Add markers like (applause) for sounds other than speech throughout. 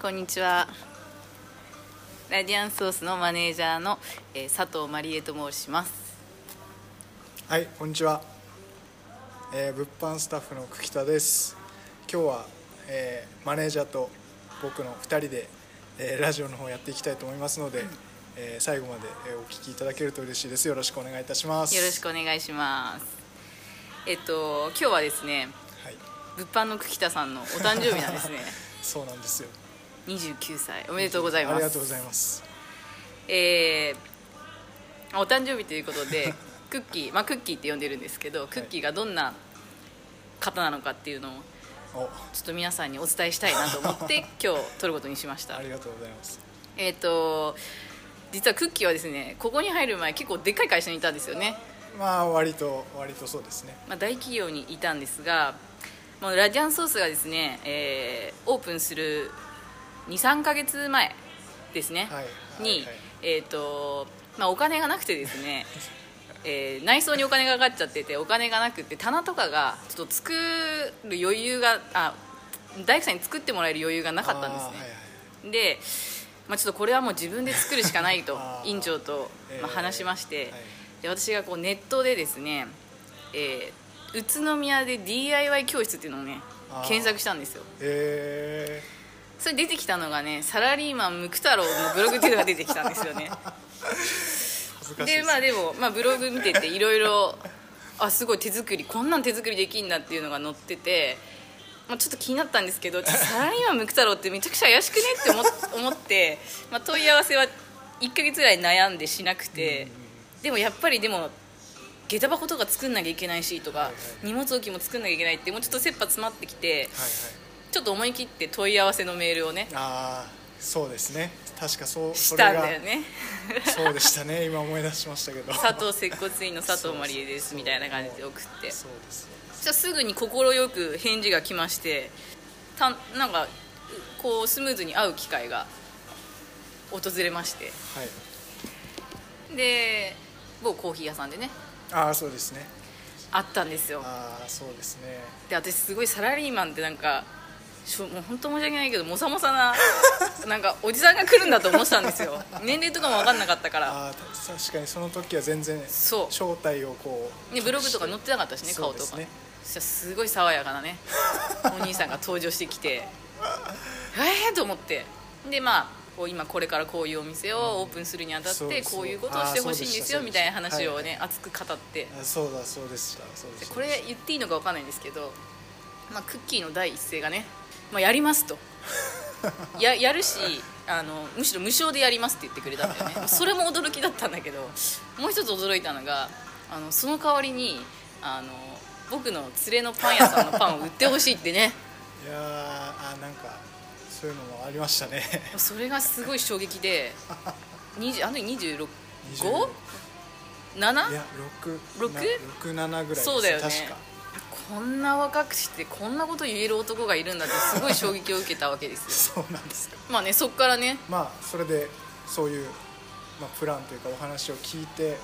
こんにちは。ラディアンソースのマネージャーの、えー佐藤マリエと申します。はいこんにちは、えー物販スタッフの久木田です。今日は、えーマネージャーと僕の2人で、えーラジオの方やっていきたいと思いますので、えー最後までえーお聞きいただけると嬉しいです。よろしくお願いいたします。よろしくお願いします。えっと今日はですねはい。物販の久木田さんのお誕生日なんですね。(laughs) そうなんですよ29歳。おめでとうございます。ありがとうございます。えーお誕生日ということで (laughs) クッキーまあクッキーって呼んでるんですけど、クッキーがどんな方なのかっていうのをお。ちょっと皆さんにお伝えしたいなと思って (laughs) 今日撮ることにしました。ありがとうございます。えっ、と実はクッキーはですねここに入る前結構でっかい会社にいたんですよね、まあ割と割とそうですね。まあ、大企業にいたんですがもうラジャンソースがですね、えーオープンする23か月前ですね、はい。に、えっ、と、まあ、お金がなくてですね (laughs) えー内装にお金がかかっちゃっててお金がなくて棚とかがちょっと作る余裕があ大工さんに作ってもらえる余裕がなかったんですね、あーはいはいで、まあ、ちょっとこれはもう自分で作るしかないと院長と、まあ、えー話しまして、はい。で私がこうネットでですね、えー宇都宮で DIY 教室っていうのをね検索したんですよ。えそれ出てきたのがねサラリーマンムク太郎のブログっていうのが出てきたんですよね。でまあでも、まあ、ブログ見てていろいろあすごい手作りこんなん手作りできんだっていうのが載ってて、まあ、ちょっと気になったんですけどサラリーマンムク太郎ってめちゃくちゃ怪しくねって思っ (laughs) 思って、まあ、問い合わせは1ヶ月ぐらい悩んでしなくてでもやっぱりでも下駄箱とか作んなきゃいけないしとかはいはい荷物置きも作んなきゃいけないってもうちょっと切羽詰まってきてはいはいちょっと思い切って問い合わせのメールをね。ああそうですね。確かそうそしたんだよね。そうでしたね。(laughs) 今思い出しましたけど。佐藤接骨院の佐藤マリエですみたいな感じで送って。そうですじゃあすぐに快く返事が来ましてたなんかうこうスムーズに会う機会が訪れまして。はい。で某コーヒー屋さんでね。ああそうですね。会ったんですよ。ああそうですね。で私すごいサラリーマンってなんかしょもう本当申し訳ないけどもさもさな (laughs) なんかおじさんが来るんだと思ってたんですよ。(laughs) 年齢とかも分かんなかったから。あ確かにその時は全然そう。正体をこうね、ブログとか載ってなかったしね顔とか。ねすごい爽やかなね (laughs) お兄さんが登場してきてええー、と思って。でまあこう今これからこういうお店をオープンするにあたってこういうことをしてほしいんですよみたいな話をはいね熱く語って。あそうだそうでしたこれ言っていいのか分かんないんですけど、まあ、クッキーの第一声がね、まあ、やりますと。(laughs) ややるしあのむしろ無償でやりますって言ってくれたんだよね。(laughs) それも驚きだったんだけどもう一つ驚いたのがあのその代わりにあの僕の連れのパン屋さんのパンを売ってほしいってね。(laughs) いやーあなんかそういうのもありましたね。それがすごい衝撃で20あの時 26? 20 7? いや六？六？67ぐらいですそうだよね。確かこんな若くしてこんなこと言える男がいるんだってすごい衝撃を受けたわけですよ。(laughs) そうなんですかまあねそっからね。まあそれでそういう、まあ、プランというかお話を聞いて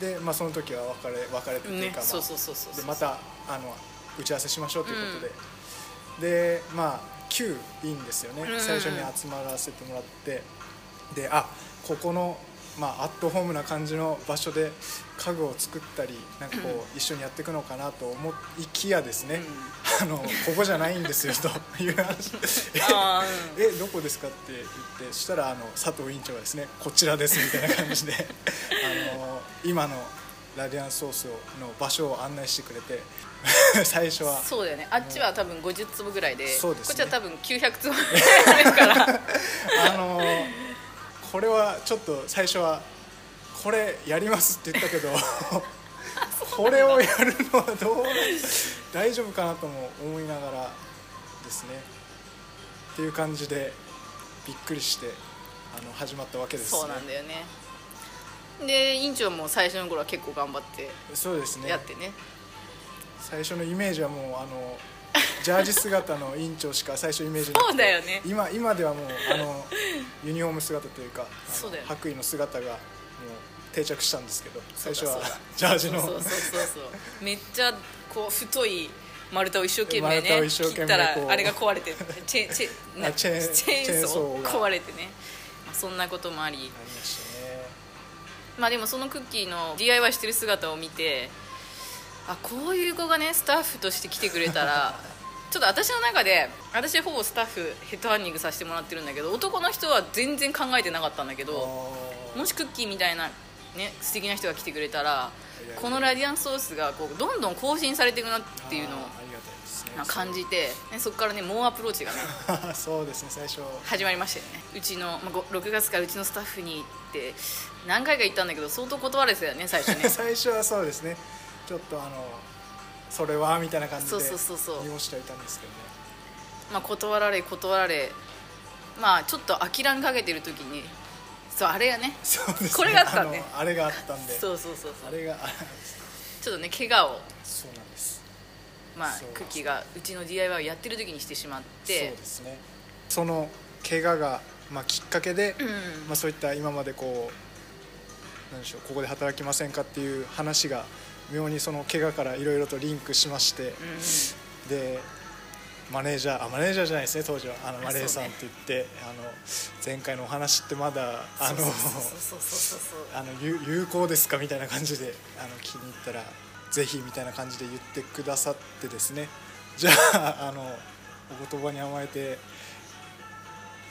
で、まあ、その時は別れ別れてというか、まあ、ねそうそうそうそう。でまたあの打ち合わせしましょうということで、でまあ旧いいんですよね、うん。最初に集まらせてもらって。であここの、まあ、アットホームな感じの場所で家具を作ったりなんかこう一緒にやっていくのかなと思いきやですね、あのここじゃないんですよ (laughs) という話。あー。えどこですかって言ってそしたらあの佐藤委員長がですねこちらですみたいな感じで。(laughs) あの今のラディアンソースの場所を案内してくれて (laughs) 最初は。そうだよね。あっちは多分50坪ぐらいでそうですね。こっちは多分900坪ぐらいあるから。あのこれはちょっと最初はこれやりますって言ったけど (laughs) これをやるのはどう大丈夫かなとも思いながらですね。っていう感じでびっくりしてあの始まったわけですね。そうなんだよね。で院長も最初の頃は結構頑張ってそうですね。やってね。最初のイメージはもうあのジャージ姿の委員長しか最初イメージなくてそうだよね。今今ではもうあのユニフォーム姿というかうだよね。白衣の姿がもう定着したんですけど最初はジャージのそうそうそうそう。めっちゃこう太い丸太を一生懸命ね切ったらあれが壊れてチェチェーンチェーンソー壊れてね、まあ、そんなこともあり。ありましたね。まあでもそのクッキーの DIY してる姿を見てあこういう子がねスタッフとして来てくれたらちょっと私の中で私はほぼスタッフヘッドハンディングさせてもらってるんだけど男の人は全然考えてなかったんだけどあもしクッキーみたいなね素敵な人が来てくれたらこのラディアンソースがこうどんどん更新されていくなっーていうのを感じて、ね、そこからね猛アプローチがね (laughs) そうですね最初。始まりましたよね。うちの、まあ、ご6月からうちのスタッフにって何回か言ったんだけど相当断られてたよね最初ね。(laughs) 最初はそうですね。ちょっとあのそれはみたいな感じでそうそうそうそう。濁してはいたんですけどね。まあ断られ断られ。まあちょっと諦めかけてる時にそうあれがね。そうですね。これがあったんであれがあったんで。そうそうそうそう。あれがあ (laughs) ちょっとね怪我を。そうなんです。まあクッキーがうちの DIY をやってる時にしてしまっそうてですね。その怪我が、まあ、きっかけで、うん。まあ、そういった今までこうなんでしょうここで働きませんかっていう話が妙にその怪我からいろいろとリンクしまして、うんでマネージャーあマネージャーじゃないですね当時は。あのあマレーさんって言って、あの前回のお話ってまだあの有有効ですかみたいな感じであの気に入ったらぜひみたいな感じで言ってくださってですね。じゃああのお言葉に甘えて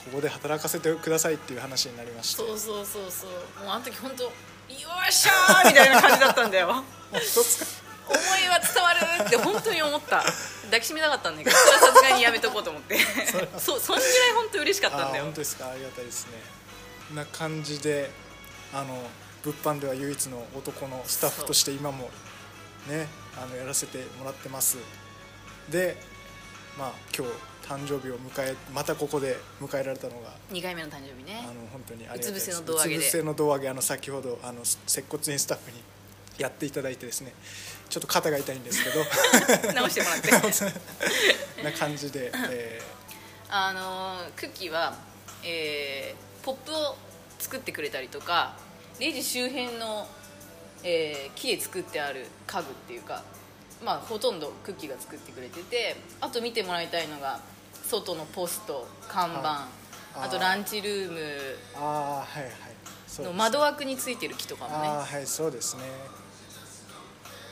ここで働かせてくださいっていう話になりまして。そうそうそうそう。もうあの時本当よっしゃーみたいな感じだったんだよ。(laughs) 思いは伝わるって本当に思った。抱きしめたかったんだけど (laughs) それはさすがにやめとこうと思って。そう。そんぐらい本当嬉しかったんだよ。あ本当ですか。ありがたいですね。な感じであの物販では唯一の男のスタッフとして今もねあのやらせてもらってます。でまあ今日誕生日を迎えまたここで迎えられたのが2回目の誕生日ね。あの本当にありがたいです。うつ伏せの胴上げあの先ほどあの接骨院スタッフにやっていただいてですねちょっと肩が痛いんですけど。(laughs) 直してもらって。(laughs) な感じで、えあのークッキーは、えーポップを作ってくれたりとかレジ周辺の、えー木で作ってある家具っていうかまあほとんどクッキーが作ってくれててあと見てもらいたいのが外のポスト看板、はい。あとランチルームーああはいはい。の窓枠についてる木とかもね。ああはいそうですね。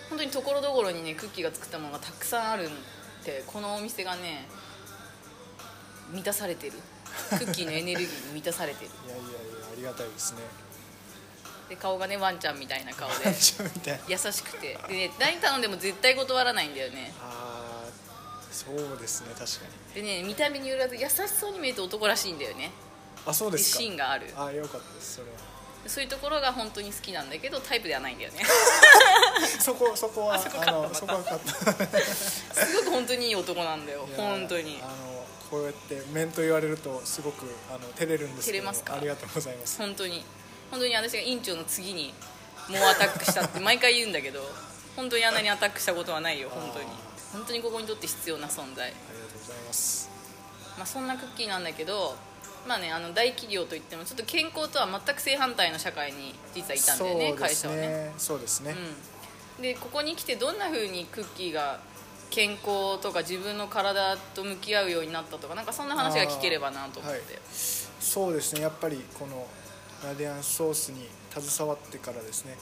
本当にところどころにねクッキーが作ったものがたくさんあるってこのお店がね満たされてる。クッキーのエネルギーに満たされてる。いやいやいやありがたいですね。で顔がねワンちゃんみたいな顔で。優しくて。でね何頼んでも絶対断らないんだよね。ああそうですね確かに。でね見た目によらず優しそうに見えて男らしいんだよね。あそうですか。シーンがある。ああよかったですそれは。そういうところが本当に好きなんだけどタイプではないんだよね。(laughs) そこそこはあそこカットのそこはカット。すごく本当にいい男なんだよ (laughs) 本当に。あのこうやって面と言われるとすごくあの照れるんですけど照れますか？ありがとうございます。本当に。本当に私が院長の次に猛アタックしたって毎回言うんだけど本当にあんなにアタックしたことはないよ本当に。あ本当にここにとって必要な存在。ありがとうございます。まあ、そんなクッキーなんだけど、まあね、あの大企業といってもちょっと健康とは全く正反対の社会に実はいたんだよねそうです会社はね、ねそうですね、うん、でここに来てどんな風にクッキーが健康とか自分の体と向き合うようになったとかなんかそんな話が聞ければなと思って、はい。そうですね。やっぱりこのラディアンソースに携わってからですね。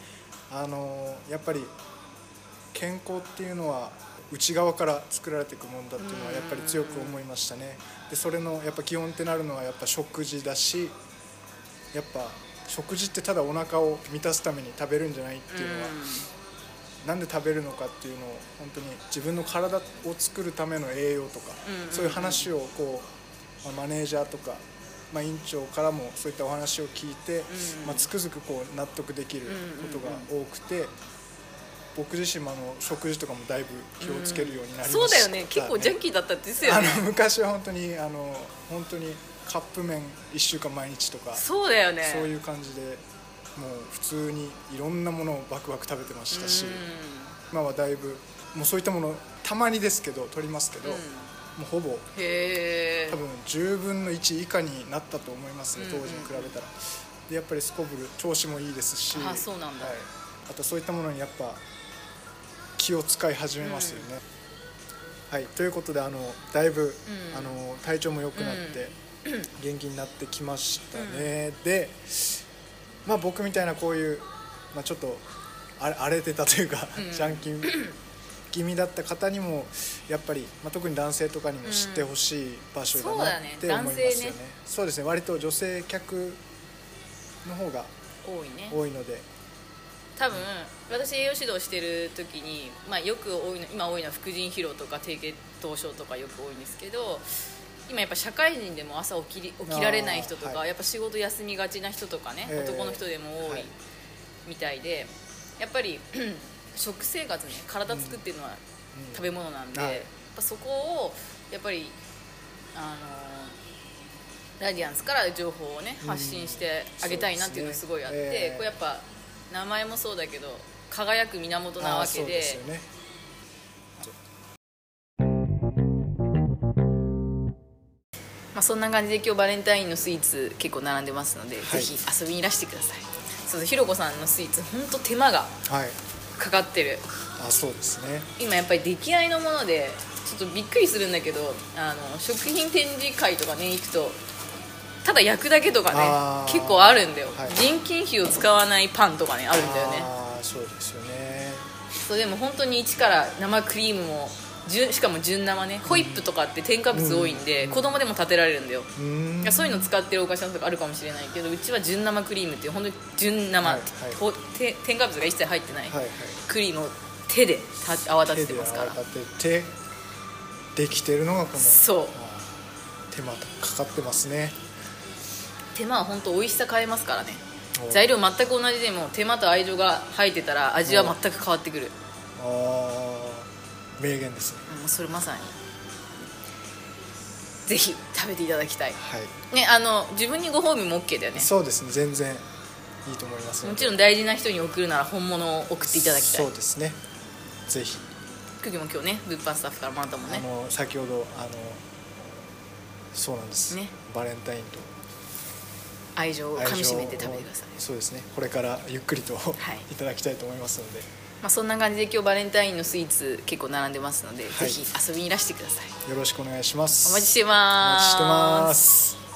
あのやっぱり健康っていうのは内側から作られていくものだっていうのはやっぱり強く思いましたね。でそれのやっぱ基本ってなるのはやっぱ食事だしやっぱ食事ってただお腹を満たすために食べるんじゃないっていうのは、なんで食べるのかっていうのを本当に自分の体を作るための栄養とか、うん。そういう話をこう、まあ、マネージャーとか、まあ、院長からもそういったお話を聞いて、うん。まあ、つくづくこう納得できることが多くて、僕自身もあの食事とかもだいぶ気をつけるようになりました、そうだよね。結構ジャンキーだったですよね。あの昔は本当にあの本当にカップ麺1週間毎日とかそうだよね。そういう感じでもう普通にいろんなものをバクバク食べてましたし、うん。今はだいぶもうそういったものたまにですけど取りますけど、うん。もうほぼ多分10分の1以下になったと思いますね当時に比べたら、でやっぱりすこぶる調子もいいですしあそうなんだ。はい、あとそういったものにやっぱ気を使い始めますよね、はい、ということであのだいぶ、ん。あの体調も良くなって、元気になってきましたね、で、まあ、僕みたいなこういう、まあ、ちょっと荒れてたというか、うん。ジャンキー気味だった方にもやっぱり、まあ、特に男性とかにも知ってほしい場所だなって思いますよね,、そうですね。割と女性客の方が多いので多分私栄養指導してる時に、まあ、よく多いの今多いのは副腎疲労とか低血糖症とかよく多いんですけど今やっぱ社会人でも朝起きり起きられない人とか、はい。やっぱ仕事休みがちな人とかね、えー男の人でも多はい。いみたいで、やっぱり (clears throat) 食生活ね体作ってるのはうん。食べ物なんで、はい。やっぱそこをやっぱりあのラディアンスから情報をねうん。発信してあげたいなっていうのがすごいあって、そうですねえー。これやっぱ名前もそうだけど輝く源なわけで。まあ、そんな感じで今日バレンタインのスイーツ結構並んでますので、い。ぜひ遊びにいらしてください。そうひろこさんのスイーツ本当手間がはい。かかってる。あそうですね。今やっぱり出来合いのものでちょっとびっくりするんだけどあの食品展示会とかね行くとただ焼くだけとかね結構あるんだよ、はい。人件費を使わないパンとかねあるんだよね。ああそうですよね。そうでも本当に一から生クリームも純しかも純生ねホイップとかって添加物多いんで、うん。子供でも立てられるんだよ、うーん。そういうの使ってるお菓子屋さんとかあるかもしれないけどうちは純生クリームっていう本当に純生、はいはい。添加物が一切入ってないはいはい。クリームを手でた泡立てて手でますから。泡立ててできてるのがこのそう。手間かかってますね手間は本当美味しさ変えますからね。お。材料全く同じでも手間と愛情が入ってたら味は全く変わってくる。ああ名言ですね。もうそれまさに。ぜひ食べていただきたい。はい。ねあの自分にご褒美も OK だよね。そうですね。全然いいと思います。もちろん大事な人に送るなら本物を送っていただきたい。そうですね。ぜひ。クギも今日ね物販スタッフからもらったもんね。先ほどあのそうなんです、ね。バレンタインと愛情をかみしめて食べてください。そうですね。これからゆっくりと、い。い、ただきたいと思いますので。まあ、そんな感じで今日バレンタインのスイーツ結構並んでますので、はい。ぜひ遊びにいらしてください。よろしくお願いします。お待ちしておます。待ちしてます